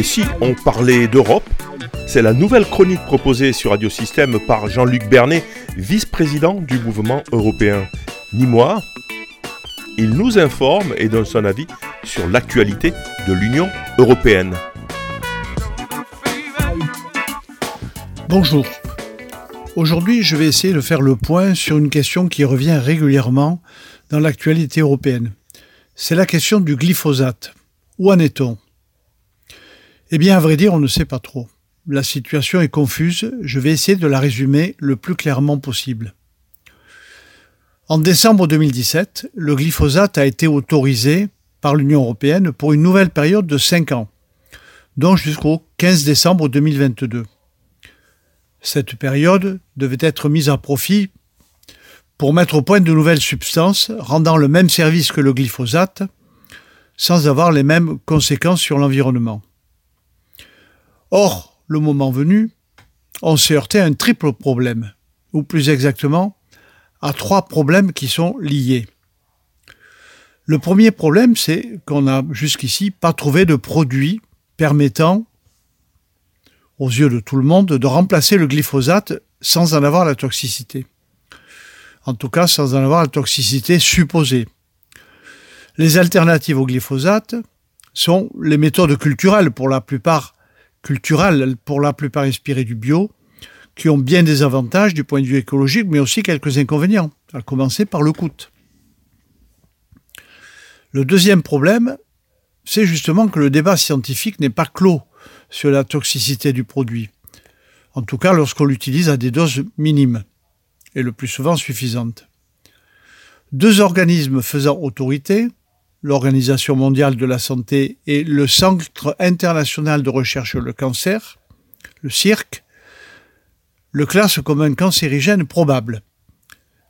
Et si on parlait d'Europe C'est la nouvelle chronique proposée sur Radio Système par Jean-Luc Bernet, vice-président du mouvement européen. Ni moi, il nous informe et donne son avis sur l'actualité de l'Union européenne. Bonjour. Aujourd'hui, je vais essayer de faire le point sur une question qui revient régulièrement dans l'actualité européenne. C'est la question du glyphosate. Où en est-on? Eh bien, à vrai dire, on ne sait pas trop. La situation est confuse, je vais essayer de la résumer le plus clairement possible. En décembre 2017, le glyphosate a été autorisé par l'Union européenne pour une nouvelle période de 5 ans, donc jusqu'au 15 décembre 2022. Cette période devait être mise à profit pour mettre au point de nouvelles substances rendant le même service que le glyphosate sans avoir les mêmes conséquences sur l'environnement. Or, le moment venu, on s'est heurté à un triple problème, ou plus exactement, à trois problèmes qui sont liés. Le premier problème, c'est qu'on n'a jusqu'ici pas trouvé de produit permettant aux yeux de tout le monde, de remplacer le glyphosate sans en avoir la toxicité. En tout cas, sans en avoir la toxicité supposée. Les alternatives au glyphosate sont les méthodes culturelles, pour la plupart culturelles, pour la plupart inspirées du bio, qui ont bien des avantages du point de vue écologique, mais aussi quelques inconvénients, à commencer par le coût. Le deuxième problème, c'est justement que le débat scientifique n'est pas clos sur la toxicité du produit. En tout cas, lorsqu'on l'utilise à des doses minimes, et le plus souvent suffisantes. Deux organismes faisant autorité, l'Organisation mondiale de la santé et le Centre international de recherche sur le cancer, le CIRC, le classent comme un cancérigène probable,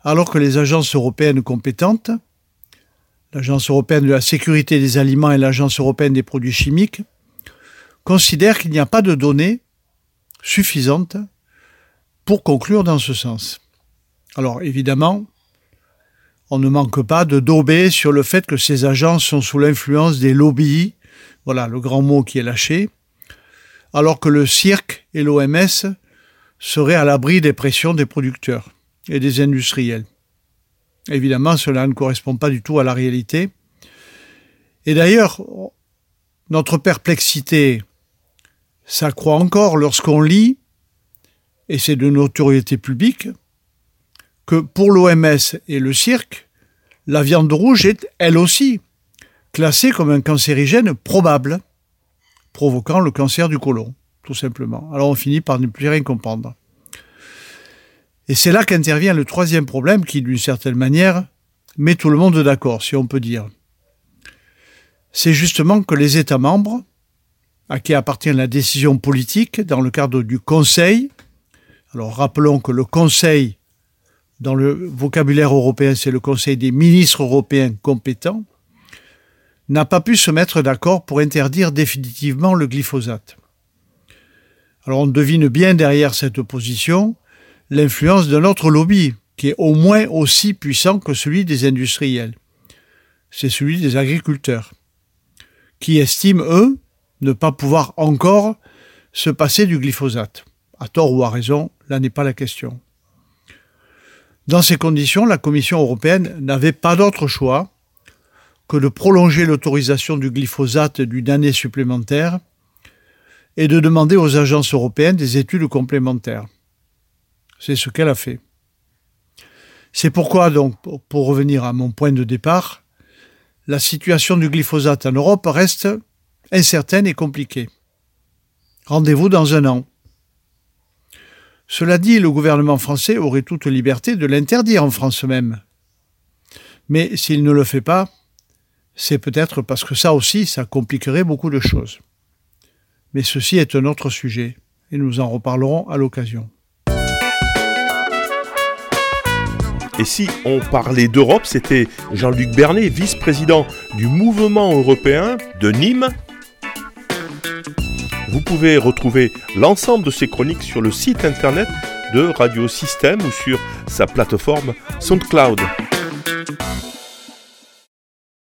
alors que les agences européennes compétentes, l'Agence européenne de la sécurité des aliments et l'Agence européenne des produits chimiques, considère qu'il n'y a pas de données suffisantes pour conclure dans ce sens. Alors évidemment, on ne manque pas de dauber sur le fait que ces agences sont sous l'influence des lobbies, voilà le grand mot qui est lâché, alors que le cirque et l'OMS seraient à l'abri des pressions des producteurs et des industriels. Évidemment, cela ne correspond pas du tout à la réalité. Et d'ailleurs, notre perplexité s'accroît encore lorsqu'on lit, et c'est de notoriété publique, que pour l'OMS et le cirque, la viande rouge est, elle aussi, classée comme un cancérigène probable, provoquant le cancer du côlon, tout simplement. Alors on finit par ne plus rien comprendre. Et c'est là qu'intervient le troisième problème qui, d'une certaine manière, met tout le monde d'accord, si on peut dire. C'est justement que les États membres à qui appartient la décision politique dans le cadre du Conseil. Alors rappelons que le Conseil, dans le vocabulaire européen, c'est le Conseil des ministres européens compétents, n'a pas pu se mettre d'accord pour interdire définitivement le glyphosate. Alors on devine bien derrière cette position l'influence d'un autre lobby, qui est au moins aussi puissant que celui des industriels. C'est celui des agriculteurs, qui estiment, eux, ne pas pouvoir encore se passer du glyphosate. À tort ou à raison, là n'est pas la question. Dans ces conditions, la Commission européenne n'avait pas d'autre choix que de prolonger l'autorisation du glyphosate d'une année supplémentaire et de demander aux agences européennes des études complémentaires. C'est ce qu'elle a fait. C'est pourquoi, donc, pour revenir à mon point de départ, la situation du glyphosate en Europe reste incertaine et compliquée. Rendez-vous dans un an. Cela dit, le gouvernement français aurait toute liberté de l'interdire en France même. Mais s'il ne le fait pas, c'est peut-être parce que ça aussi, ça compliquerait beaucoup de choses. Mais ceci est un autre sujet, et nous en reparlerons à l'occasion. Et si on parlait d'Europe, c'était Jean-Luc Bernet, vice-président du mouvement européen de Nîmes, vous pouvez retrouver l'ensemble de ces chroniques sur le site internet de Radio Système ou sur sa plateforme SoundCloud.